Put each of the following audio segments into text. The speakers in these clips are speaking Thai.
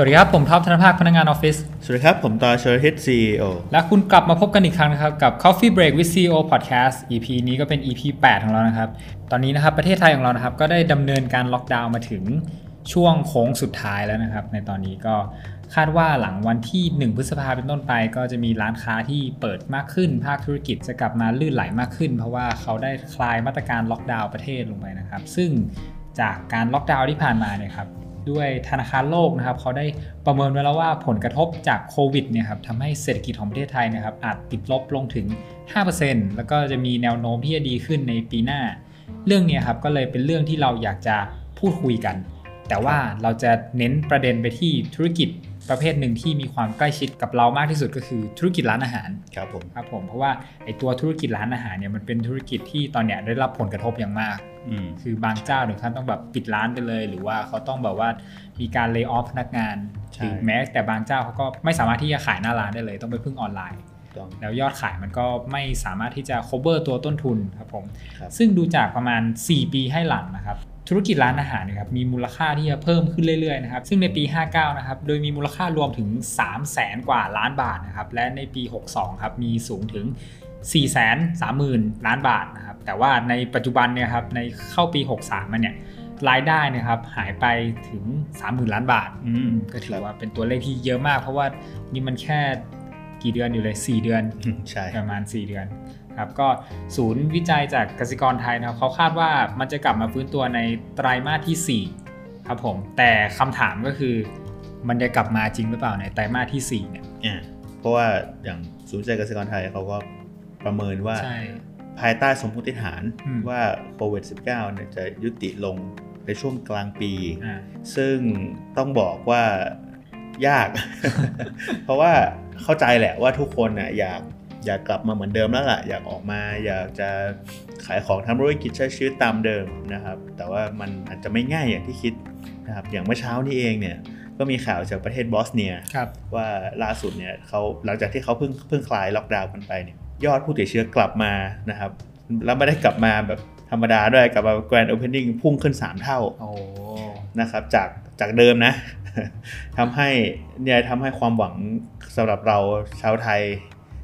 สวัสดีครับ ผมท็อปธนภาคพนักงานออฟฟิศ สวัสดีครับ ผมต่อชลทิศ CEO และคุณกลับมาพบกันอีกครั้งนะครับ กับ Coffee Break with CEO Podcast EP นี้ก็เป็น EP 8 ของเรานะครับ ตอนนี้นะครับประเทศไทยของเรานะครับ ก็ได้ดำเนินการล็อกดาวน์มาถึงช่วงโค้งสุดท้ายแล้วนะครับ ในตอนนี้ก็คาดว่าหลังวันที่ 1 พฤษภาเป็นต้นไป ก็จะมีร้านค้าที่เปิดมากขึ้น ภาคธุรกิจจะกลับมาลื่นไหลมากขึ้น เพราะว่าเขาได้คลายมาตรการล็อกดาวน์ประเทศลงไปนะครับ ซึ่งจากการล็อกดาวน์ที่ผ่านมาเนี่ยครับ ด้วยธนาคารโลกนะครับเขาได้ประเมินไว้แล้วว่าผลกระทบจากโควิดเนี่ยครับทำให้เศรษฐกิจของประเทศไทยนะครับอาจติดลบลงถึง 5%แล้วก็จะมีแนวโน้มที่จะดีขึ้นในปีหน้า เรื่องนี้ครับก็เลยเป็นเรื่องที่เราอยากจะพูดคุยกัน แต่ว่าเราจะเน้นประเด็นไปที่ธุรกิจ ประเภทหนึ่งที่มีความใกล้ชิดกับเรามากที่สุดก็คือธุรกิจร้านอาหารครับผมครับผมเพราะว่าไอตัวธุรกิจร้านอาหารเนี่ยมันเป็นธุรกิจที่ตอนเนี้ยได้รับผลกระทบอย่างมากอืมคือบางเจ้าถึงขั้นต้องแบบปิดร้านไปเลย หรือว่าเขาต้องแบบว่ามีการเลิกออฟพนักงานใช่หรือแม้แต่บางเจ้าเขาก็ไม่สามารถที่จะขายหน้าร้านได้เลย ต้องไปพึ่งออนไลน์ต้องแล้วยอดขายมันก็ไม่สามารถที่จะ cover ตัวต้นทุนครับผมครับซึ่งดูจากประมาณ 4 ปีให้หลังนะครับ ธุรกิจร้านอาหารเนะครับมีมูลค่าที่จะเพิ่มขึ้นเรื่อยๆนะครับซึ่งในปี 59 นะครับโดยมีมูลค่ารวมถึง 3 0 0แสนกว่าล้านบาทนะครับและในปี 62 ครับมีสูงถึง 4 3 0 0 0 0 ล้านบาทนะครับแต่ว่าในปัจจุบันเนี่ยครับในเข้าปี 63 มันเนี่ยรายได้เนะครับหายไปถึง 30,000 ล้านบาทอืมก็ถือว่าเป็นตัวเลขที่เยอะมาก เพราะว่านี่มันแค่กี่เดือนอยู่เลย 4 เดือนอืมใช่ประมาณ 4 เดือน ครับก็ศูนย์วิจัยจากกสิกรไทยนะครับเขาคาดว่ามันจะกลับมาฟื้นตัวในไตรามาสที่ 4 ครับผมแต่คำถามก็คือ มันจะกลับมาจริงหรือเปล่าในไตรมาสที่4เนี่ยอ่าเพราะว่าอย่างศูนย์วิจัยเกษตรกรไทยเขาก็ประเมินว่าใช่ภายใต้สมมติฐานอืมว่าโควิด -19 เนี่ยจะยุติลงในช่วงกลางปีอ่าซึ่งต้องบอกว่ายาก เพราะว่าเข้าใจแหละว่าทุกคนน่ะอยาก อยากกลับมาเหมือนเดิมแล้วล่ะ อยากออกมาอยากจะขายของทำธุรกิจใช้ชีวิตตามเดิมนะครับ แต่ว่ามันอาจจะไม่ง่ายอย่างที่คิดนะครับอย่างเมื่อเช้านี้เองเนี่ยก็มีข่าวจากประเทศบอสเนียครับว่าล่าสุดเนี่ยเขาหลังจากที่เขาเพิ่งเพิ่งคลายล็อกดาวน์กันไปเนี่ยยอดผู้ติดเชื้อกลับมานะครับ แล้วไม่ได้กลับมาแบบธรรมดาด้วยกลับมาแกรนด์โอเพนนิ่งพุ่งขึ้น 3 เท่าโอ้นะครับจากจากเดิมนะทำให้เนี่ยทำให้ความหวังสำหรับเราชาวไทย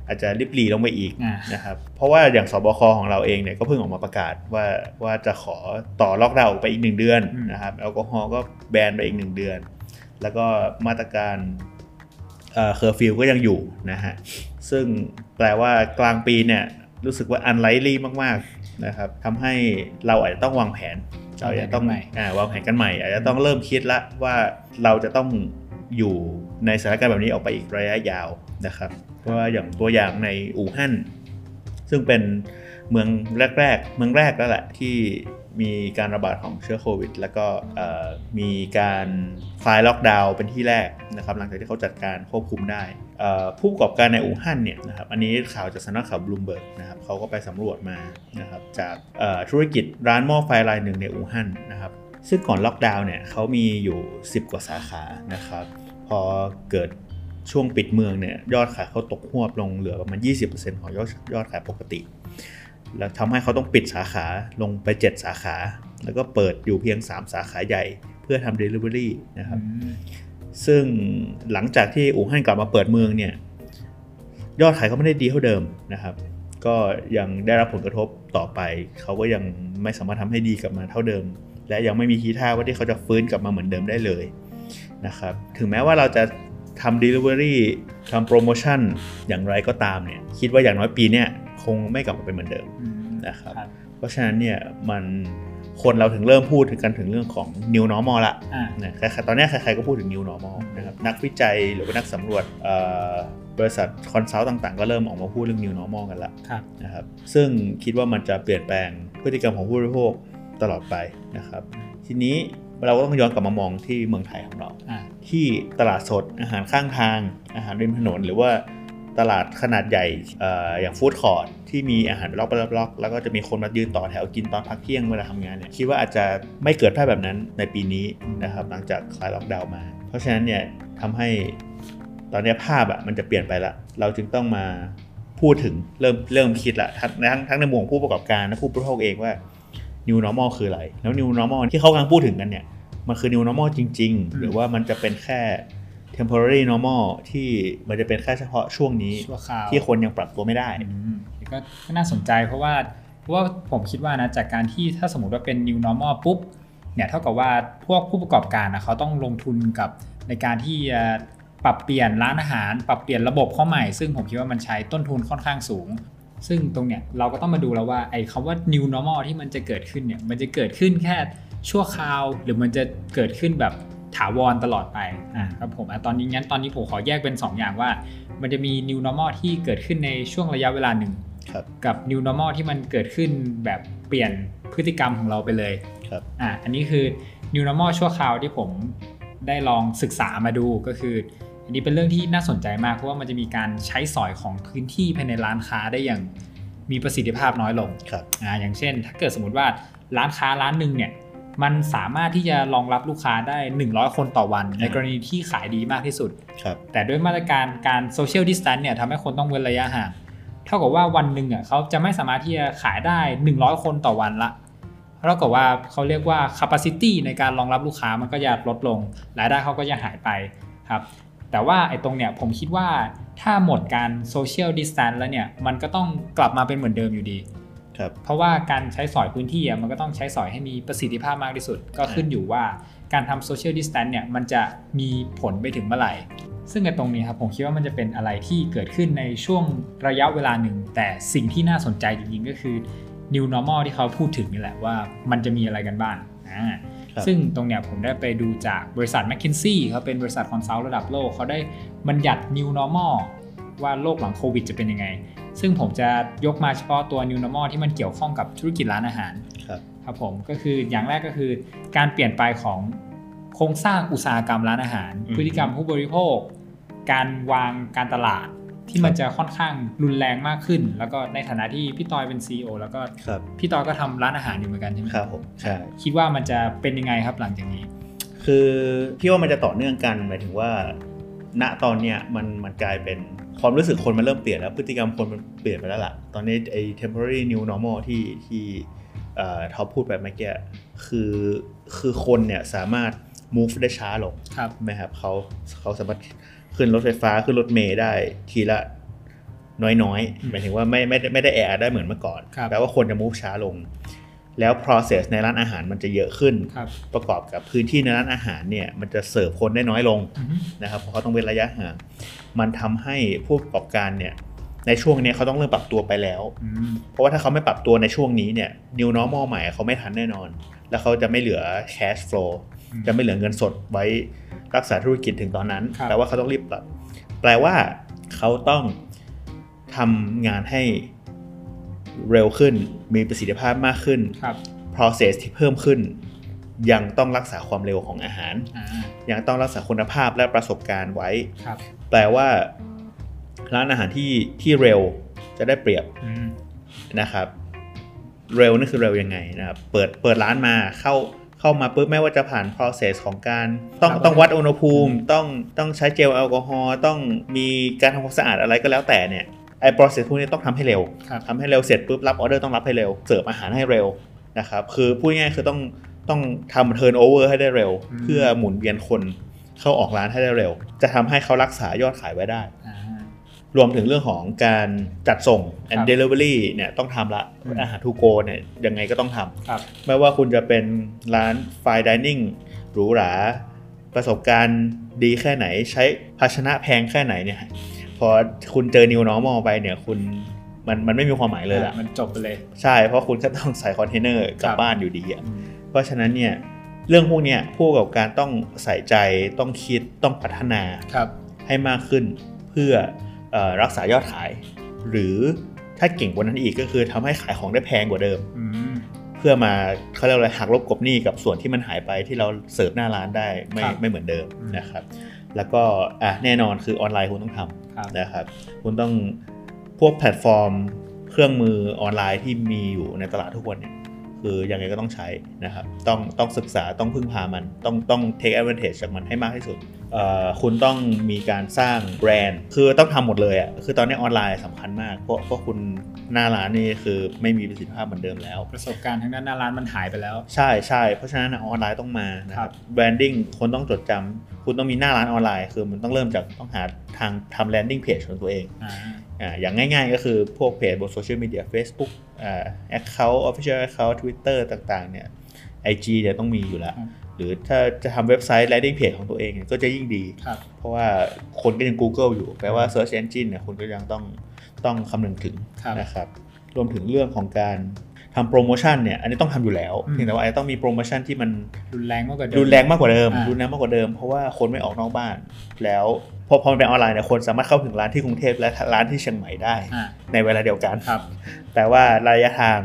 อาจจะริบหลีลงไปอีกอ่านะครับเพราะว่าอย่างสบคของเราเองเนี่ยก็เพิ่งออกมาประกาศว่าว่าจะขอต่อล็อกดาวน์ออกไปอีกหนึ่งเดือนอืมนะครับแอลกอฮอล์ก็แบนไปอีกหนึ่งเดือน แล้วก็มาตรการเคอร์ฟิวก็ยังอยู่นะฮะซึ่งแปลว่ากลางปีเนี่ยรู้สึกว่า unlikely มากๆนะครับทำให้เราอาจจะต้องวางแผนเราอาจจะต้องวางแผนกันใหม่อ่าวางแผนกันใหม่อาจจะต้องเริ่มคิดละว่าเราจะต้อง อยู่ในสถานการณ์แบบนี้ออกไปอีกระยะยาวนะครับ เพราะว่าอย่างตัวอย่างในอู่ฮั่นซึ่งเป็นเมืองแรก ๆ เมืองแรกแล้วแหละที่มีการระบาดของเชื้อโควิด แล้วก็มีการคลายล็อกดาวน์เป็นที่แรกนะครับหลังจากที่เขาจัดการควบคุมได้ผู้ประกอบการในอู่ฮั่นเนี่ยนะครับอันนี้ข่าวจากสำนักข่าวบลูมเบิร์กนะครับเขาก็ไปสำรวจมานะครับจากธุรกิจร้านหม้อไฟรายหนึ่งในอู่ฮั่นนะครับซึ่งก่อนล็อกดาวน์เนี่ยเขามีอยู่ 10 กว่าสาขานะครับ พอเกิดช่วงปิดเมืองเนี่ยยอดขายเขาตกหวบลงเหลือประมาณ 20%ของยอดยอดขายปกติ แล้วทำให้เขาต้องปิดสาขาลงไป 7 สาขา แล้วก็เปิดอยู่เพียง 3 สาขาใหญ่ เพื่อทำ Delivery นะครับอืมซึ่งหลังจากที่อู่ฮั่นกลับมาเปิดเมืองเนี่ยยอดขายเขาไม่ได้ดีเท่าเดิมนะครับ ก็ยังได้รับผลกระทบต่อไป เขาก็ยังไม่สามารถทำให้ดีกลับมาเท่าเดิม และยังไม่มีทีท่าว่าที่เขาจะฟื้นกลับมาเหมือนเดิมได้เลย นะครับ ถึงแม้ว่าเราจะทำ Delivery ทำโปรโมชั่นอย่างไรก็ตามเนี่ย คิดว่าอย่างน้อยปีเนี้ยคงไม่กลับมาเป็นเหมือนเดิมอืมนะครับครับ เพราะฉะนั้นเนี่ยมันคนเราถึงเริ่มพูดถึงกันถึงเรื่องของ new normal ละอ่านะใครๆตอนเนี้ยใครๆก็พูดถึง new normal นะครับนักวิจัยหรือว่านักสำรวจเอ่อบริษัท consult ต่างๆ ก็เริ่มออกมาพูดเรื่อง new normal กันละครับนะครับซึ่งคิดว่ามันจะเปลี่ยนแปลงพฤติกรรมของผู้บริโภคตลอดไปนะครับ ทีนี้ เราก็ต้องย้อนกลับมามองที่เมืองไทยของเราอ่าที่ตลาดสดอาหารข้างทาง อาหารริมถนน หรือว่าตลาดขนาดใหญ่เอ่ออย่างฟู้ดคอร์ทที่มีอาหารเป็นล็อกเป็นล็อกแล้วก็จะมีคนมายืนต่อแถวกินตอนพักเที่ยงเวลาทำงานเนี่ยคิดว่าอาจจะไม่เกิดภาพแบบนั้นในปีนี้นะครับหลังจากคลายล็อกดาวน์มา เพราะฉะนั้นเนี่ยทำให้ตอนเนี้ยภาพอะมันจะเปลี่ยนไปละ เราจึงต้องมาพูดถึงเริ่มเริ่มคิดละทั้งทั้งทั้งในมุมของผู้ประกอบการและผู้บริโภคเองว่า new normal คืออะไร แล้ว new normal ที่เขากำลังพูดถึงกันเนี่ย มันคือ new normal จริงอืมๆหรือว่ามันจะเป็นแค่ temporary normal ที่มันจะเป็นแค่เฉพาะช่วงนี้ชั่วคราวที่คนยังปรับตัวไม่ได้อืมก็ก็น่าสนใจเพราะว่าเพราะว่าผมคิดว่านะจากการที่ถ้าสมมติว่าเป็น new normal ปุ๊บเนี่ยเท่ากับว่าพวกผู้ประกอบการนะเขาต้องลงทุนกับในการที่จะปรับเปลี่ยนร้านอาหาร ปรับเปลี่ยนระบบเข้าใหม่ ซึ่งผมคิดว่ามันใช้ต้นทุนค่อนข้างสูง ซึ่งตรงเนี้ยเราก็ต้องมาดูแล้วว่าไอ้คำว่า new normal ที่มันจะเกิดขึ้นเนี่ยมันจะเกิดขึ้นแค่ชั่วคราว หรือมันจะเกิดขึ้นแบบถาวรตลอดไปอ่าครับผมอะตอนนี้งั้นตอนนี้ผมขอแยกเป็น 2 อย่างว่า มันจะมี new normal ที่เกิดขึ้นในช่วงระยะเวลาหนึ่งครับกับ new normal ที่มันเกิดขึ้นแบบเปลี่ยนพฤติกรรมของเราไปเลยครับอะอันนี้คือ new normal ชั่วคราวที่ผมได้ลองศึกษามาดูก็คือ อันนี้เป็นเรื่องที่น่าสนใจมากเพราะว่ามันจะมีการใช้สอยของพื้นที่ภายในร้านค้าได้อย่างมีประสิทธิภาพน้อยลงครับอ่าอย่างเช่น ถ้าเกิดสมมติว่าร้านค้าร้านหนึ่งเนี่ยมันสามารถที่จะรองรับลูกค้าได้ 100 คนต่อวัน ในกรณีที่ขายดีมากที่สุดครับแต่ด้วยมาตรการการโซเชียลดิส a ทนเนี่ยทำให้คนต้องเว้นระยะห่าง เท่ากับว่าวันหนึ่งอะเขาจะไม่สามารถที่จะขายได้ 100 คนต่อวันละเท่ากับว่าเขาเรียกว่า capacity ในการรองรับลูกค้ามันก็จะลดลง รายได้เขาก็จะหายไปครับ แต่ว่าไอ้ตรงเนี่ยผมคิดว่าถ้าหมดการโซเชียลดิส a ทนแล้วเนี่ยมันก็ต้องกลับมาเป็นเหมือนเดิมอยู่ดีครับเพราะว่าการใช้สอยพื้นที่อะมันก็ต้องใช้สอยให้มีประสิทธิภาพมากที่สุด ก็ขึ้นอยู่ว่าการทำโซเชียลดิส a ทนเนี่ยมันจะมีผลไปถึงเมื่อไหร่ ซึ่งในตรงนี้ครับผมคิดว่ามันจะเป็นอะไรที่เกิดขึ้นในช่วงระยะเวลาหนึ่ง แต่สิ่งที่น่าสนใจจริงๆก็คือ new normal ที่เขาพูดถึงนี่แหละว่ามันจะมีอะไรกันบ้างอ่าครับ ซึ่งตรงเนี้ยผมได้ไปดูจากบริษัท m c k i n s e y เขาเป็นบริษัท consult ระดับโลกเขาได้บัญญัติ new normal ว่าโลกหลังโควิดจะเป็นยังไง ซึ่งผมจะยกมาเฉพาะตัว new normal ที่มันเกี่ยวข้องกับธุรกิจร้านอาหารครับครับผมก็คืออย่างแรกก็คือการเปลี่ยนไปของโครงสร้างอุตสาหกรรมร้านอาหารอืมพฤติกรรมผู้บริโภค การวางการตลาด ที่มันจะค่อนข้างรุนแรงมากขึ้น แล้วก็ในฐานะที่พี่ตอยเป็น CEO แล้วก็ครับพี่ตอยก็ทำร้านอาหารอยู่เหมือนกันใช่ไหมครับผมใช่คิดว่ามันจะเป็นยังไงครับหลังจากนี้ คือพี่ว่ามันจะต่อเนื่องกันหมายถึงว่า ณตอนเนี้ยมันมันกลายเป็นความรู้สึกคนมันเริ่มเปลี่ยนแล้วพฤติกรรมคนมันเปลี่ยนไปแล้วล่ะ ตอนนี้ไอ้ temporary new normal ที่ที่เอ่อท็อปพูดไปเมื่อกี้คือคือคนเนี่ยสามารถ move ได้ช้าลงครับใช่ไหมครับเขาเขาสามารถ ขึ้นรถไฟฟ้าขึ้นรถเมล์ได้ทีละน้อยอืมๆหมายถึงว่าไม่ไม่ได้ไม่ได้แอร์ได้เหมือนเมื่อก่อนครับแปลว่าคนจะ move ช้าลง แล้ว process ในร้านอาหารมันจะเยอะขึ้นครับประกอบกับพื้นที่ในร้านอาหารเนี่ยมันจะเสิร์ฟคนได้น้อยลงอือฮึนะครับเพราะเขาต้องเว้นระยะห่างมันทำให้ผู้ประกอบการเนี่ยในช่วงเนี้ยเขาต้องเริ่มปรับตัวไปแล้วอืมเพราะว่าถ้าเขาไม่ปรับตัวในช่วงนี้เนี่ย new normal ใหม่เขาไม่ทันแน่นอน แล้วเขาจะไม่เหลือ cash flow อืมจะไม่เหลือเงินสดไว้ รักษาธุรกิจถึงตอนนั้นครับแปลว่าเขาต้องรีบปรับแปลว่าเขาต้องทำงานให้เร็วขึ้น มีประสิทธิภาพมากขึ้นครับ process ที่เพิ่มขึ้น ยังต้องรักษาความเร็วของอาหารอ่ายังต้องรักษาคุณภาพและประสบการณ์ไว้ครับแปลว่าร้านอาหารที่ที่เร็วจะได้เปรียบอืมนะครับ เร็วนี่คือเร็วยังไงนะครับ เปิดเปิดร้านมาเข้า เข้ามาปุ๊บไม่ว่าจะผ่าน process ของการต้องครับต้องวัดอุณหภูมิ ต้องต้องใช้เจลแอลกอฮอล์ต้องมีการทำความสะอาดอะไรก็แล้วแต่เนี่ยไอ้ process พวกนี้ต้องทำให้เร็วครับทำให้เร็วเสร็จปุ๊บรับออเดอร์ต้องรับให้เร็วเสิร์ฟอาหารให้เร็วนะครับคือพูดง่ายๆคือต้องต้องทำ turnover ให้ได้เร็วอืมเพื่อหมุนเวียนคนเข้าออกร้านให้ได้เร็ว จะทำให้เขารักษายอดขายไว้ได้อ่า รวมถึงเรื่องของการจัดส่ง and ครับ delivery เนี่ยต้องทำละอืมอาหาร to go เนี่ยยังไงก็ต้องทำครับไม่ว่าคุณจะเป็นร้าน fine dining หรูหราประสบการณ์ดีแค่ไหนใช้ภาชนะแพงแค่ไหนเนี่ยพอคุณเจอ new normal ไปเนี่ยคุณมันมันไม่มีความหมายเลยล่ะมันจบไปเลย ใช่เพราะคุณก็ต้องใส่คอนเทนเนอร์กลับบ้านครับอยู่ดีอะอืมเพราะฉะนั้นเนี่ยเรื่องพวกเนี้ยผู้ประกอบการต้องใส่ใจต้องคิดต้องพัฒนาครับให้มากขึ้นเพื่อเออ รักษายอดขาย หรือถ้าเก่งกว่านั้นอีกก็คือทำให้ขายของได้แพงกว่าเดิมอืมเพื่อมาเขาเรียกอะไรหักลบกบหนี้กับส่วนที่มันหายไปที่เราเสิร์ฟหน้าร้านได้ไม่ครับไม่เหมือนเดิมอืมนะครับ แล้วก็อะแน่นอนคือออนไลน์คุณต้องทครับำนะครับ คุณต้องพวกแพลตฟอร์ม เครื่องมือออนไลน์ที่มีอยู่ในตลาดทุกวันเนี่ย คือยังไงก็ต้องใช้นะครับต้องต้องศึกษาต้องพึ่งพามัน ต้องต้อง take advantage จากมันให้มากที่สุดเอ่อคุณต้องมีการสร้างแบรนด์ คือต้องทำหมดเลยอะ่ะคือตอนนี้ออนไลน์สำคัญมาก เพราะเพราะคุณหน้าร้านนี่คือไม่มีประสิทธิภาพเหมือนเดิมแล้ว ประสบการณ์ทางด้านหน้าร้านมันหายไปแล้ว ใช่ใช่เพราะฉะนั้นอะออนไลน์ต้องมานะครับ branding คนต้องจดจำคุณต้องมีหน้าร้านออนไลน์ คือมันต้องเริ่มจากต้องหาทางทำ landing page ของตัวเอง อ่าอ่าอย่างง่ายๆก็คือพวกเพจบนโซเชียลมีเดีย Facebook อ่า Account Official Account Twitter ต่างๆเนี่ย IG เนี่ยต้องมีอยู่แล้วครับหรือถ้าจะทำเว็บไซต์ landing page ของตัวเองเนี่ยก็จะยิ่งดีครับเพราะว่าคนก็ยัง Google อยู่ แปลว่า Search Engine เนี่ยคุณก็ยังต้องต้องคำนึงถึงครับนะครับ รวมถึงเรื่องของการ ทำโปรโมชั่นเนี่ยอันนี้ต้องทำอยู่แล้วอืมเพียงแต่ว่าอาจจะต้องมีโปรโมชั่นที่มันรุนแรงมากกว่าเดิมรุนแรงมากกว่าเดิมอ่ารุนแรงมากกว่าเดิมเพราะว่าคนไม่ออกนอกบ้าน แล้วพอพอมันเป็นออนไลน์เนี่ยคนสามารถเข้าถึงร้านที่กรุงเทพและร้านที่เชียงใหม่ได้อ่าในเวลาเดียวกันครับ แต่ว่าระยะทาง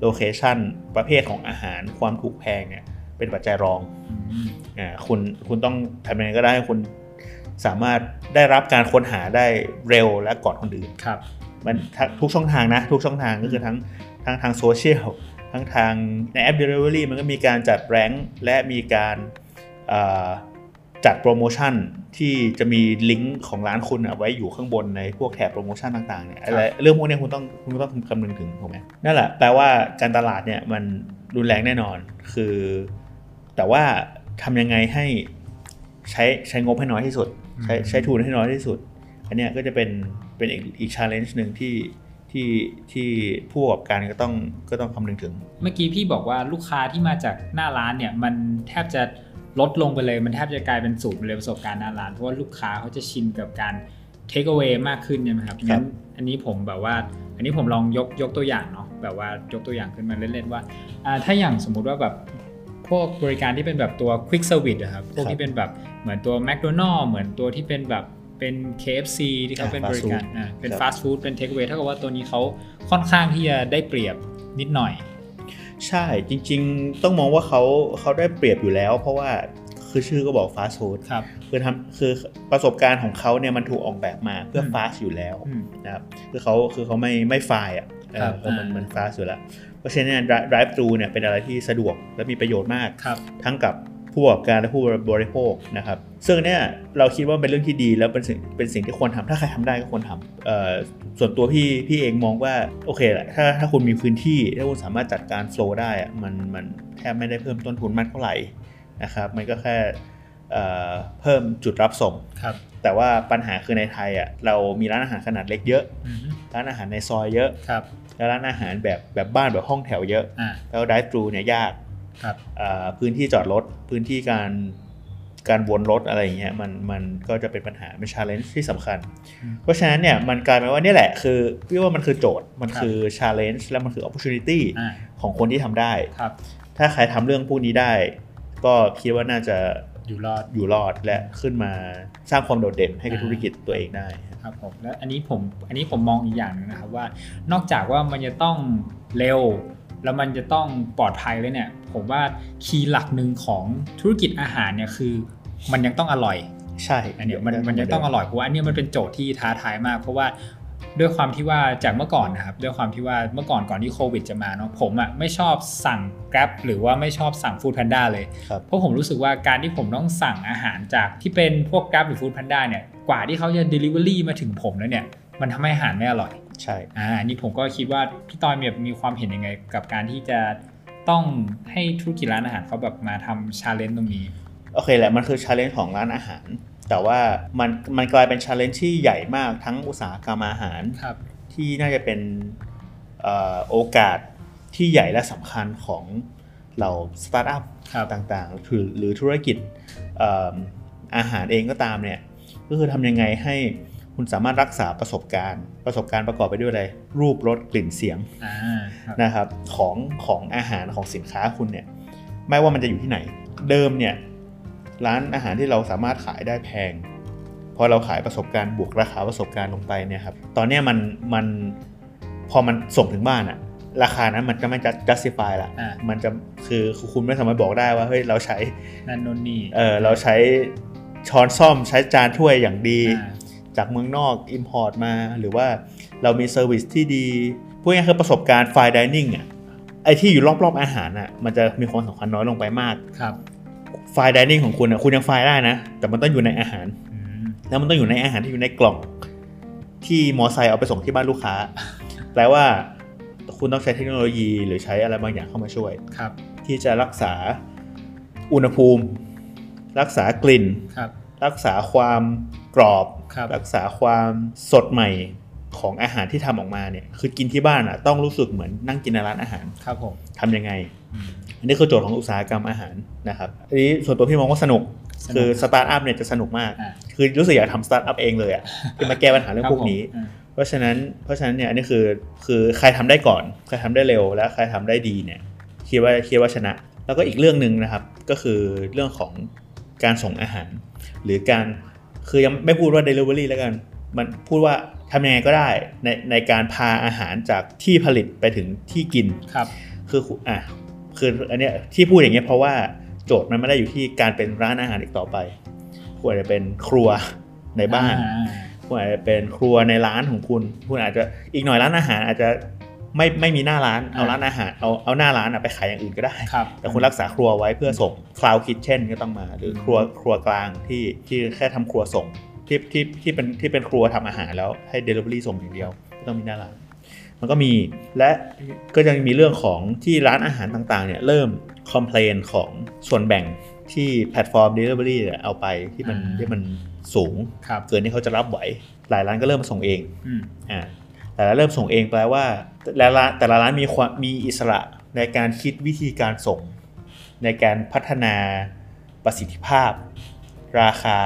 location ประเภทของอาหารความถูกแพงเนี่ยเป็นปัจจัยรองอืมอ่าคุณคุณต้องทำยังไงก็ได้ให้คุณสามารถได้รับการค้นหาได้เร็วและก่อนคนอื่นครับมันทั้งทุกช่องทางนะ ทุกช่องทางก็คือทั้ง ทั้งทางโซเชียลทั้งทางในแอป Delivery มันก็มีการจัด rank และมีการอ่าจัดโปรโมชั่นที่จะมีลิงก์ของร้านคุณอะไว้อยู่ข้างบนในพวกแถบโปรโมชั่นต่างๆเนี่ยอะไรเรื่องพวกเนี้ยคุณต้องคุณต้องคำนึงถึงถูกไหมนั่นแหละแปลว่าการตลาดเนี่ยมันรุนแรงแน่นอนคือ แต่ว่าทำยังไงให้ใช้ใช้งบให้น้อยที่สุด ใช้ใช้ทุนให้น้อยที่สุด อันเนี้ยก็จะเป็นเป็นอีกอีก challenge หนึ่งที่ ที่ที่ผู้ประกอบการก็ต้องก็ต้องคำนึงถึง เมื่อกี้พี่บอกว่าลูกค้าที่มาจากหน้าร้านเนี่ยมันแทบจะลดลงไปเลย มันแทบจะกลายเป็นสูตรเลยประสบการณ์หน้าร้าน เพราะว่าลูกค้าเขาจะชินกับการ take away มากขึ้นใช่ไหมครับครับงั้นอันนี้ผมแบบว่า อันนี้ผมลองยกยกตัวอย่างเนาะแบบว่ายกตัวอย่างขึ้นมาเล่นๆว่าอ่าถ้าอย่างสมมุติว่าแบบพวกบริการที่เป็นแบบตัว quick service อะครับพวกที่เป็นแบบเหมือนตัว McDonald เหมือนตัวที่เป็นแบบ เป็น KFC ที่เขาเป็นบริการอ่าเป็น fast food เป็น take away เท่ากับว่าตัวนี้เขาค่อนข้างที่จะได้เปรียบนิดหน่อย ใช่จริง ๆ ต้องมองว่าเขาเขาได้เปรียบอยู่แล้ว เพราะว่าคือชื่อก็บอกฟาสต์ฟู้ดครับคือทำคือประสบการณ์ของเขาเนี่ยมันถูกออกแบบมาเพื่อมฟาสต์อยู่แล้วอืมนะครับคือเขาคือเขาไม่ไม่ไฟล์อะเออครับคือมันอ่ามัมันฟาสต์อยู่แล้ว เพราะฉะนั้นเนี่ย drive thru เนี่ยเป็นอะไรที่สะดวกและมีประโยชน์มากครับทั้งกับ ผู้ประกอบการและผู้บริโภคนะครับซึ่งเนี่ยเราคิดว่าเป็นเรื่องที่ดีแล้วเป็นสิ่งเป็นสิ่งที่ควรทำถ้าใครทำได้ก็ควรทำเอ่อส่วนตัวพี่พี่เองมองว่าโอเคแหละถ้าถ้าคุณมีพื้นที่ถ้าคุณสามารถจัดการโฟล์ได้อะมันมันแทบไม่ได้เพิ่มต้นทุนมากเท่าไหร่นะครับมันก็แค่เอ่อเพิ่มจุดรับส่งครับแต่ว่าปัญหาคือในไทยอะเรามีร้านอาหารขนาดเล็กเยอะอืมร้านอาหารในซอยเยอะครับแล้วร้านอาหารแบบแบบบ้านแบบห้องแถวเยอะอ่าแล้ว drive thru เนี่ยยากครับอ่า พื้นที่จอดรถพื้นที่การการวนรถอะไรอย่างเงี้ยมันมันก็จะเป็นปัญหาเป็น challenge ที่สำคัญอืมเพราะฉะนั้นเนี่ยมันกลายเป็นว่าเนี่ยแหละคือพี่ว่ามันคือโจทย์มันครับคือ challenge และมันคือ opportunity อ่าของคนที่ทำได้ครับ ถ้าใครทำเรื่องพวกนี้ได้ ก็คิดว่าน่าจะอยู่รอดอยู่รอดและขึ้นมาสร้างความโดดเด่นให้กับอ่าธุรกิจตัวเองได้ครับผมแล้วอันนี้ผมอันนี้ผมมองอีกอย่างหนึงนะครับว่า นอกจากว่ามันจะต้องเร็ว แล้วมันจะต้องปลอดภัยเลยเนี่ย ผมว่าคีย์หลักหนึ่งของธุรกิจอาหารเนี่ยคือ มันยังต้องอร่อย ใช่อันเนี้ยมันมันยังต้องอร่อยเพราะว่าอันเนี้ยมันเป็นโจทย์ที่ท้าทายมาก เพราะว่าด้วยความที่ว่าจากเมื่อก่อนนะครับด้วยความที่ว่าเมื่อก่อนก่อนที่โควิดจะมาเนาะผมอะไม่ชอบสั่ง Grab หรือว่าไม่ชอบสั่ง Food Panda เลยครับเพราะผมรู้สึกว่าการที่ผมต้องสั่งอาหารจากที่เป็นพวก Grab หรือ Food Panda เนี่ยกว่าที่เขาจะ Delivery มาถึงผมแล้วเนี่ย มันทำให้อาหารไม่อร่อย ใช่อ่าอันนี่ผมก็คิดว่าพี่ตอยมีแบบมีความเห็นยังไง กับการที่จะ ต้องให้ธุรกิจร้านอาหารเขาแบบมาทำ challenge ตรงนี้ โอเคแหละมันคือ challenge ของร้านอาหาร แต่ว่ามันมันกลายเป็น challenge ที่ใหญ่มากทั้งอุตสาหกรรมอาหารครับที่น่าจะเป็นเอ่อโอกาสที่ใหญ่และสำคัญของเหล่าสตาร์ทอัพครับต่างๆหรือหรือธุรกิจเอ่ออาหารเองก็ตามเนี่ยก็คือทำยังไงให้ คุณสามารถรักษาประสบการณ์ ประสบการณ์ประกอบไปด้วยอะไร รูปรสกลิ่นเสียงอ่าครับนะครับของของอาหารของสินค้าคุณเนี่ยไม่ว่ามันจะอยู่ที่ไหน เดิมเนี่ยร้านอาหารที่เราสามารถขายได้แพงพอเราขายประสบการณ์บวกราคาประสบการณ์ลงไปเนี่ยครับตอนเนี้ยมันมันพอมันส่งถึงบ้านอะราคานั้นมันจะไม่ justify ละอ่ามันจะคือคือคุณไม่สามารถบอกได้ว่าเฮ้ยเราใช้นั่นนนนี่เออเราใช้ช้อนส้อมใช้จานถ้วยอย่างดีอ่า จากเมืองนอก Import มา หรือว่าเรามี service ที่ดีพูดง่ายๆคือประสบการณ์ Fine Dining อะไอไอ้ที่อยู่รอบๆอาหารอะมันจะมีความสำคัญน้อยลงไปมากครับ Fine Dining ของคุณอะคุณยัง Fine ได้นะ แต่มันต้องอยู่ในอาหารอืมแล้วมันต้องอยู่ในอาหารที่อยู่ในกล่อง ที่มอไซค์เอาไปส่งที่บ้านลูกค้า แปลว่าคุณต้องใช้เทคโนโลยีหรือใช้อะไรบางอย่างเข้ามาช่วยครับ ที่จะรักษาอุณหภูมิ รักษากลิ่นครับรักษาความกรอบค รับรักษาความสดใหม่ของอาหารที่ทำออกมาเนี่ยคือกินที่บ้านอะต้องรู้สึกเหมือนนั่งกินในร้านอาหารครับผมทำยังไงอืมอันนี้คือโจทย์ของอุตสาหกรรมอาหารนะครับอันนี้ส่วนตัวพี่มองว่าสนุกสนุกคือสตาร์ทอัพเนี่ยจะสนุกมากอ่าคือรู้สึกอยากทำสตาร์ทอัพเองเลยอะที่มาแก้ปัญหาเรื่องพวกนี้ครับผมเพราะฉะนั้นเพราะฉะนั้นเนี่ยอันนี้คือคือใครทำได้ก่อน ใครทำได้เร็วและใครทำได้ดีเนี่ยคิดว่าคิดว่าชนะ แล้วก็อีกเรื่องหนึ่งนะครับก็คือเรื่องของการส่งอาหาร หรือการ คือยังไม่พูดว่า Delivery แล้วกัน มันพูดว่าทำยังไงก็ได้ในในการพาอาหารจากที่ผลิตไปถึงที่กินครับ คืออะคืออันเนี้ยที่พูดอย่างเงี้ยเพราะว่าโจทย์มันไม่ได้อยู่ที่การเป็นร้านอาหารอีกต่อไป ควรจะเป็นครัวในบ้านอ่คุณอาจจะเป็นครัวในร้านของคุณ คุณอาจจะอีกหน่อยร้านอาหารอาจจะ ไม่ไม่มีหน้าร้านเอาร้านอาหารเอาเอาหน้าร้านอะไปขายอย่างอื่นก็ได้ครับแต่คุณรักษาครัวไว้เพื่อส่ง cloud kitchen ก็ต้องมา หรือครัวครัวกลางที่ที่แค่ทำครัวส่งที่ที่ที่เป็นที่เป็นครัวทำอาหารแล้วให้ delivery ส่งอย่างเดียวไม่ต้องมีหน้าร้านมันก็มีและก็ยังมีเรื่องของที่ร้านอาหารต่างๆเนี่ยเริ่มคอมเพลนของส่วนแบ่งที่แพลตฟอร์ม Delivery เนี่ยเอาไปที่มันอ่าที่มันสูงครับเกินที่เขาจะรับไหว หลายร้านก็เริ่มมาส่งเองอืมอ่า แต่ละเริ่มส่งเองแปลว่าแต่ละร้านแต่ละร้านมีความมีอิสระในการคิดวิธีการส่ง ในการพัฒนาประสิทธิภาพ ราคา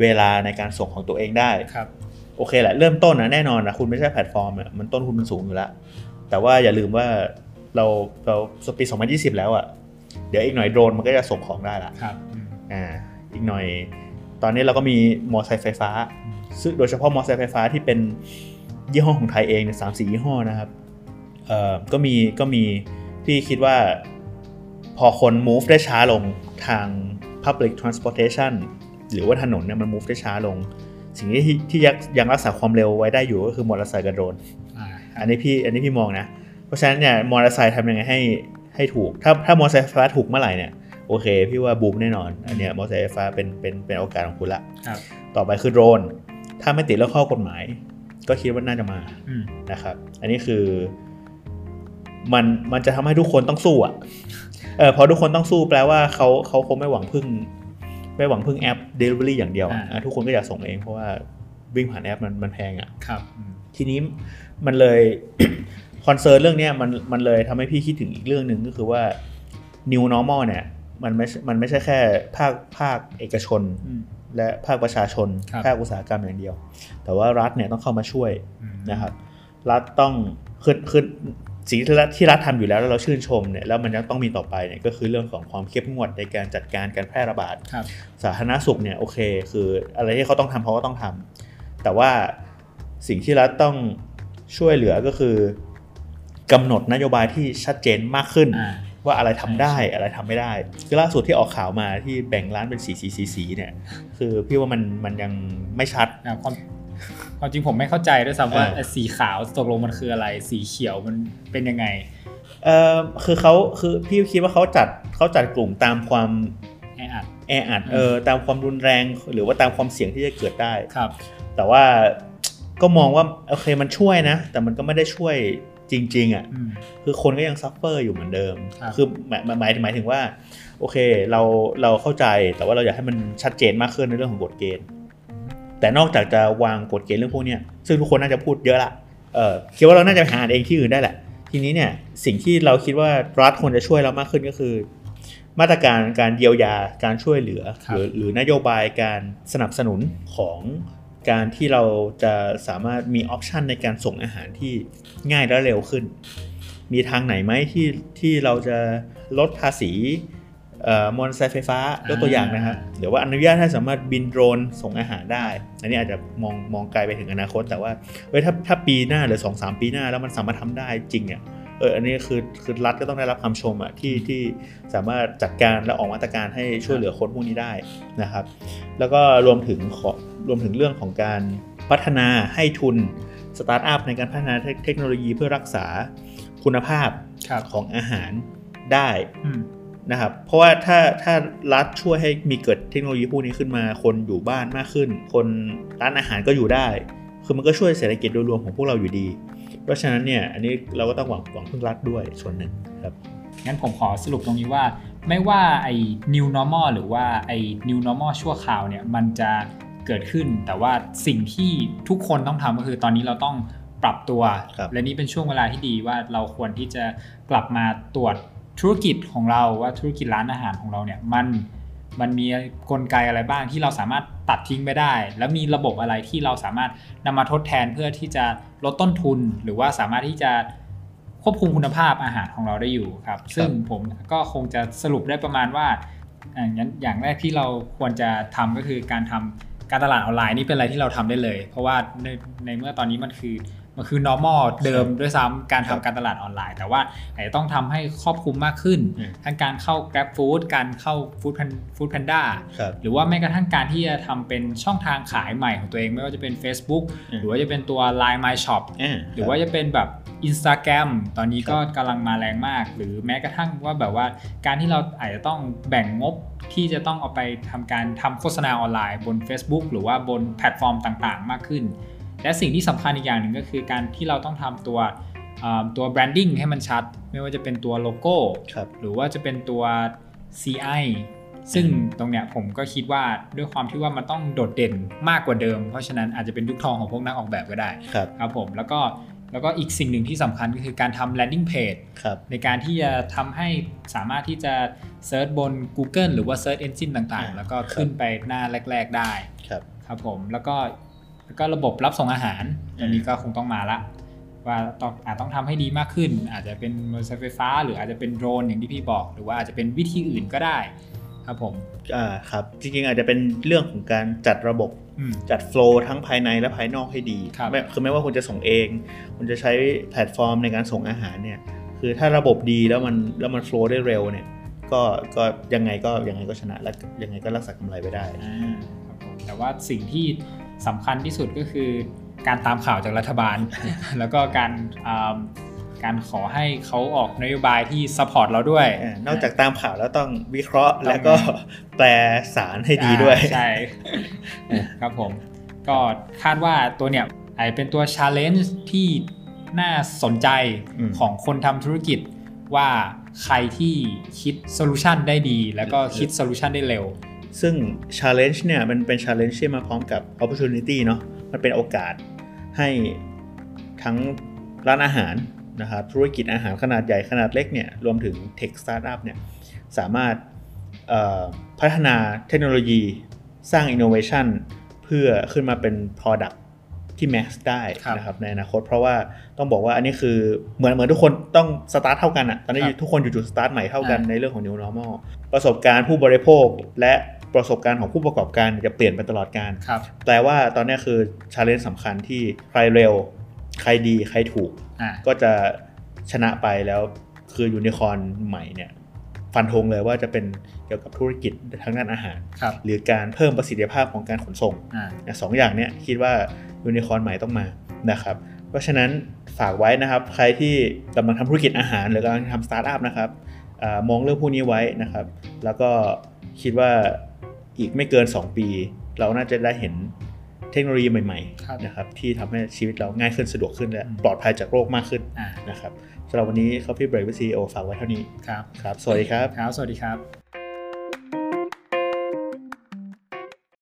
เวลาในการส่งของตัวเองได้ครับโอเคแหละเริ่มต้นนะแน่นอนนะคุณไม่ใช่แพลตฟอร์มอะมันต้นทุนมันสูงอยู่แล้ว แต่ว่าอย่าลืมว่าเราเราปี2020 แล้วอะ่ะเดี๋ยวอีกหน่อยโดรนมันก็จะส่งของได้ละครับอืมอ่าอีกหน่อย ตอนนี้เราก็มีมอเตอร์ไซค์ไฟฟ้าซึ่งโดยเฉพาะมอเตอร์ไซค์ไฟฟ้าที่เป็น ยี่ห้อของไทยเองเนี่ยสามสี่ยี่ห้อนะครับเอ่อก็มีก็มีพี่คิดว่าพอคน move ได้ช้าลงทาง public transportation หรือว่าถนนเนี่ยมัน move ได้ช้าลง สิ่งที่ที่ยังยังรักษาความเร็วไว้ได้อยู่ก็คือมอเตอร์ไซค์กับโดรนอ่าอันนี้พี่อันนี้พี่มองนะ เพราะฉะนั้นเนี่ยมอเตอร์ไซค์ทำยังไงให้ให้ถูก ถ้าถ้ามอเตอร์ไซค์ไฟฟ้าถูกเมื่อไหร่เนี่ยโอเค พี่ว่าบูมแน่นอน อันเนี้ยมอเตอร์ไซค์ไฟฟ้าเป็นเป็นเป็นโอกาสของคุณละครับต่อไปคือโดรน ถ้าไม่ติดเรื่องข้อกฎหมาย ก็คิดว่าน่าจะมาอืมนะครับ อันนี้คือ มันมันจะทำให้ทุกคนต้องสู้อะเออพอทุกคนต้องสู้แปลว่าเขาเขาคงไม่หวังพึ่ง ไม่หวังพึ่งแอป Delivery อย่างเดียวอะอะทุกคนก็อยากส่งเองเพราะว่าวิ่งผ่านแอปมันมันแพงอะครับอืมทีนี้มันเลยคอนเซิร์นเรื่องเนี้ยมันมันเลยทำให้พี่คิดถึงอีกเรื่องหนึ่งก็คือว่า new normal เนี่ย มันไม่ใช่มันไม่ใช่แค่ภาคภาคเอกชนอืม และภาคประชาชนครับภาคอุตสาหกรรมอย่างเดียว แต่ว่ารัฐเนี่ยต้องเข้ามาช่วยอืมนะครับ รัฐต้องคือคือสิ่งที่รัฐที่รัฐทำอยู่แล้วแล้วเราชื่นชมเนี่ยแล้วมันยังต้องมีต่อไปเนี่ยก็คือเรื่องของความเข้มงวดในการจัดการการแพร่ระบาดครับสาธารณสุขเนี่ยโอเค คืออะไรที่เขาต้องทำเขาก็ต้องทำแต่ว่าสิ่งที่รัฐต้องช่วยเหลือก็คือกำหนดนโยบายที่ชัดเจนมากขึ้นอ่า ว่าอะไรทำได้อะไรทำไม่ได้ คือล่าสุดที่ออกข่าวมาที่แบ่งร้านเป็นสีสีสีสีเนี่ย คือพี่ว่ามันมันยังไม่ชัดอ่าความความจริงผมไม่เข้าใจด้วยซ้ำว่าอ่าไอ้สีขาวตกลงมันคืออะไร สีเขียวมันเป็นยังไงเอ่อคือเขาคือพี่คิดว่าเขาจัดเขาจัดกลุ่มตามความแออัดแออัดอืมเออตามความรุนแรงหรือว่าตามความเสี่ยงที่จะเกิดได้ครับ แต่ว่าก็มองว่าโอเคมันช่วยนะ แต่มันก็ไม่ได้ช่วย จริง ๆอะอืมคือคนก็ยัง suffer อยู่เหมือนเดิมครับอหมายหมายหมายหมายถึงว่า โอเคเราเราเข้าใจแต่ว่าเราอยากให้มันชัดเจนมากขึ้นในเรื่องของกฎเกณฑ์ แต่นอกจากจะวางกฎเกณฑ์เรื่องพวกเนี้ยซึ่งทุกคนน่าจะพูดเยอะละเออคิดว่าเราน่าจะไปหาอ่านเองที่อื่นได้แหละ ทีนี้เนี่ยสิ่งที่เราคิดว่ารัฐควรจะช่วยเรามากขึ้นก็คือ มาตรการการเยียวยาการช่วยเหลือครัหบรือหรือนโยบายการสนับสนุนของ การที่เราจะสามารถมีออปชันในการส่งอาหารที่ง่ายและเร็วขึ้น มีทางไหนไหมที่ที่เราจะลดภาษีเอ่อมอเตอร์ไซค์ไฟฟ้ายกตัวอย่างนะครับหรือว่าอนุญาตให้สามารถบินโดรนส่งอาหารได้ อันนี้อาจจะมองมองไกลไปถึงอนาคต แต่ว่าเอ้ยถ้าถ้าปีหน้าหรือสองสามปีหน้าแล้วมันสามารถทำได้จริงเนี่ย เอออันนี้คือคือรัฐก็ต้องได้รับคำชมอะที่ที่สามารถจัดการและออกมาตรการให้ช่วยเหลือคนพวกนี้ได้นะครับ แล้วก็รวมถึงขอรวมถึงเรื่องของการพัฒนาให้ทุนสตาร์ทอัพในการพัฒนาเทคเทคโนโลยีเพื่อรักษาคุณภาพครับของอาหารได้อืมนะครับ เพราะว่าถ้าถ้ารัฐช่วยให้มีเกิดเทคโนโลยีพวกนี้ขึ้นมา คนอยู่บ้านมากขึ้น คนร้านอาหารก็อยู่ได้ คือมันก็ช่วยเศรษฐกิจโดยรวมของพวกเราอยู่ดี เพราะฉะนั้นเนี่ยอันนี้เราก็ต้องหวังหวังพึ่งรัฐด้วยส่วนหนึ่งครับงั้นผมขอสรุปตรงนี้ว่า ไม่ว่าไอ้ new normal หรือว่าไอ้ new normal ชั่วคราวเนี่ยมันจะเกิดขึ้น แต่ว่าสิ่งที่ทุกคนต้องทำก็คือตอนนี้เราต้องปรับตัวครับและนี่เป็นช่วงเวลาที่ดีว่าเราควรที่จะกลับมาตรวจธุรกิจของเราว่าธุรกิจร้านอาหารของเราเนี่ยมันมันมีกลไกอะไรบ้างที่เราสามารถตัดทิ้งไปได้ แล้วมีระบบอะไรที่เราสามารถนำมาทดแทนเพื่อที่จะ ลดต้นทุนหรือว่าสามารถที่จะควบคุมคุณภาพอาหารของเราได้อยู่ครับ ซึ่งผมก็คงจะสรุปได้ประมาณว่าอ่างั้นอย่างแรกที่เราควรจะทำก็คือการทำการตลาดออนไลน์นี่เป็นอะไรที่เราทำได้เลย เพราะว่าในในเมื่อตอนนี้มันคือ มันคือ normal เดิมด้วยซ้ำการครัทำบการตลาดออนไลน์ แต่ว่าอาจจะต้องทำให้ครอบคลุมมากขึ้นอืมทั้งการเข้า Grab Food การเข้า Food Pan Food Panda ครับหรือว่าแม้กระทั่งการที่จะทำเป็นช่องทางขายใหม่ของตัวเอง ไม่ว่าจะเป็น Facebook อืมหรือว่าจะเป็นตัว Line My Shop อ่าหรือว่าจะเป็นแบบ Instagram ตอนนี้ก็กำลังมาแรงมาก หรือแม้กระทั่งว่าแบบว่าการที่เราอาจจะต้องแบ่งงบที่จะต้องเอาไปทำการทำโฆษณาออนไลน์บน Facebook หรือว่าบนแพลตฟอร์มต่างๆ มากขึ้น และสิ่งที่สำคัญอีกอย่างหนึ่งก็คือการที่เราต้องทำตัวอ่าตัว branding ให้มันชัด ไม่ว่าจะเป็นตัวโลโก้ครับหรือว่าจะเป็นตัว CI ซึ่งตรงเนี้ยผมก็คิดว่าด้วยความที่ว่ามันต้องโดดเด่นมากกว่าเดิม เพราะฉะนั้นอาจจะเป็นยุคทองของพวกนักออกแบบก็ได้ครับครับผมแล้วก็แล้วก็อีกสิ่งหนึ่งที่สำคัญก็คือการทำ landing page ครับในการที่จะทำให้สามารถที่จะเซิร์ชบน Google หรือว่า Search Engine ต่างอ่าๆแล้วก็ขึ้นไปหน้าแรก ๆ ได้ครับครับผมแล้วก็ แล้วก็ระบบรับส่งอาหารอืมอันนี้ก็คงต้องมาละว่าต้องอาจต้องทำให้ดีมากขึ้น อาจจะเป็นมอเตอร์ไซค์ไฟฟ้า หรืออาจจะเป็นโดรนอย่างที่พี่บอก หรือว่าอาจจะเป็นวิธีอื่นก็ได้ ครับผมอ่าครับ จริงๆอาจจะเป็นเรื่องของการจัดระบบอืมจัดโฟล์ทั้งภายในและภายนอกให้ดีครับไม่คือไม่ว่าคุณจะส่งเอง คุณจะใช้แพลตฟอร์มในการส่งอาหารเนี่ย คือถ้าระบบดีแล้วมันแล้วมัน flow ได้เร็วเนี่ย ก็ก็ยังไงก็ยังไงก็ชนะและยังไงก็รักษากำไรไว้ได้อ่าครับผมแต่ว่าสิ่งที่ สำคัญที่สุดก็คือการตามข่าวจากรัฐบาล แล้วก็การอ่าการขอให้เขาออกนโยบายที่ support เราด้วยอ่านอกจากตามข่าวแล้วต้องวิเคราะห์ต้องแล้วก็แปลสารให้ดีด้วยอ่าใช่ ครับผม ก็คาดว่าตัวเนี้ยอาจจะเป็นตัว challenge ที่น่าสนใจอืมของคนทำธุรกิจว่าใครที่คิด solution ได้ดี แล้วก็คิด solution ได้เร็ว ซึ่ง challenge เนี่ยมันเป็น challenge ที่มาพร้อมกับ opportunity เนาะมันเป็นโอกาสให้ทั้งร้านอาหารนะครับธุรกิจอาหารขนาดใหญ่ขนาดเล็กเนี่ยรวมถึง tech startup เนี่ยสามารถเอ่อพัฒนาเทคโนโลยีสร้าง innovation เพื่อขึ้นมาเป็น product ที่ mass ได้ครับนะครับในอนาคต เพราะว่าต้องบอกว่าอันนี้คือเหมือนเหมือนทุกคนต้องสตาร์ทเท่ากันอะตอนนี้ครับทุกคนอยู่จุดสตาร์ทใหม่เท่ากันอ่าในเรื่องของ new normal ประสบการณ์ผู้บริโภคและ ประสบการณ์ของผู้ประกอบการจะเปลี่ยนไปตลอดกาลครับแปลว่าตอนนี้คือ challenge สำคัญที่ใครเร็ว ใครดีใครถูกอ่าก็จะชนะไปแล้วคือยูนิคอร์นใหม่เนี่ยฟันธงเลยว่าจะเป็นเกี่ยวกับธุรกิจทางด้านอาหารครับหรือการเพิ่มประสิทธิภาพของการขนส่งอ่าเนี่ยสองอย่างเนี้ยคิดว่ายูนิคอร์นใหม่ต้องมานะครับ เพราะฉะนั้นฝากไว้นะครับ ใครที่กำลังทำธุรกิจอาหาร หรือกำลังทำสตาร์ทอัพนะครับอามองเรื่องพวกนี้ไว้นะครับ แล้วก็คิดว่า อีกไม่เกิน 2 ปี เราน่าจะได้เห็นเทคโนโลยีใหม่ครับๆนะครับที่ทำให้ชีวิตเราง่ายขึ้นสะดวกขึ้นและอืมปลอดภัยจากโรคมากขึ้นอ่านะครับสำหรับวันนี้ Coffee Break with CEO ฝากไว้เท่านี้ครับครับ สวัสดีครับครับสวัสดีครับ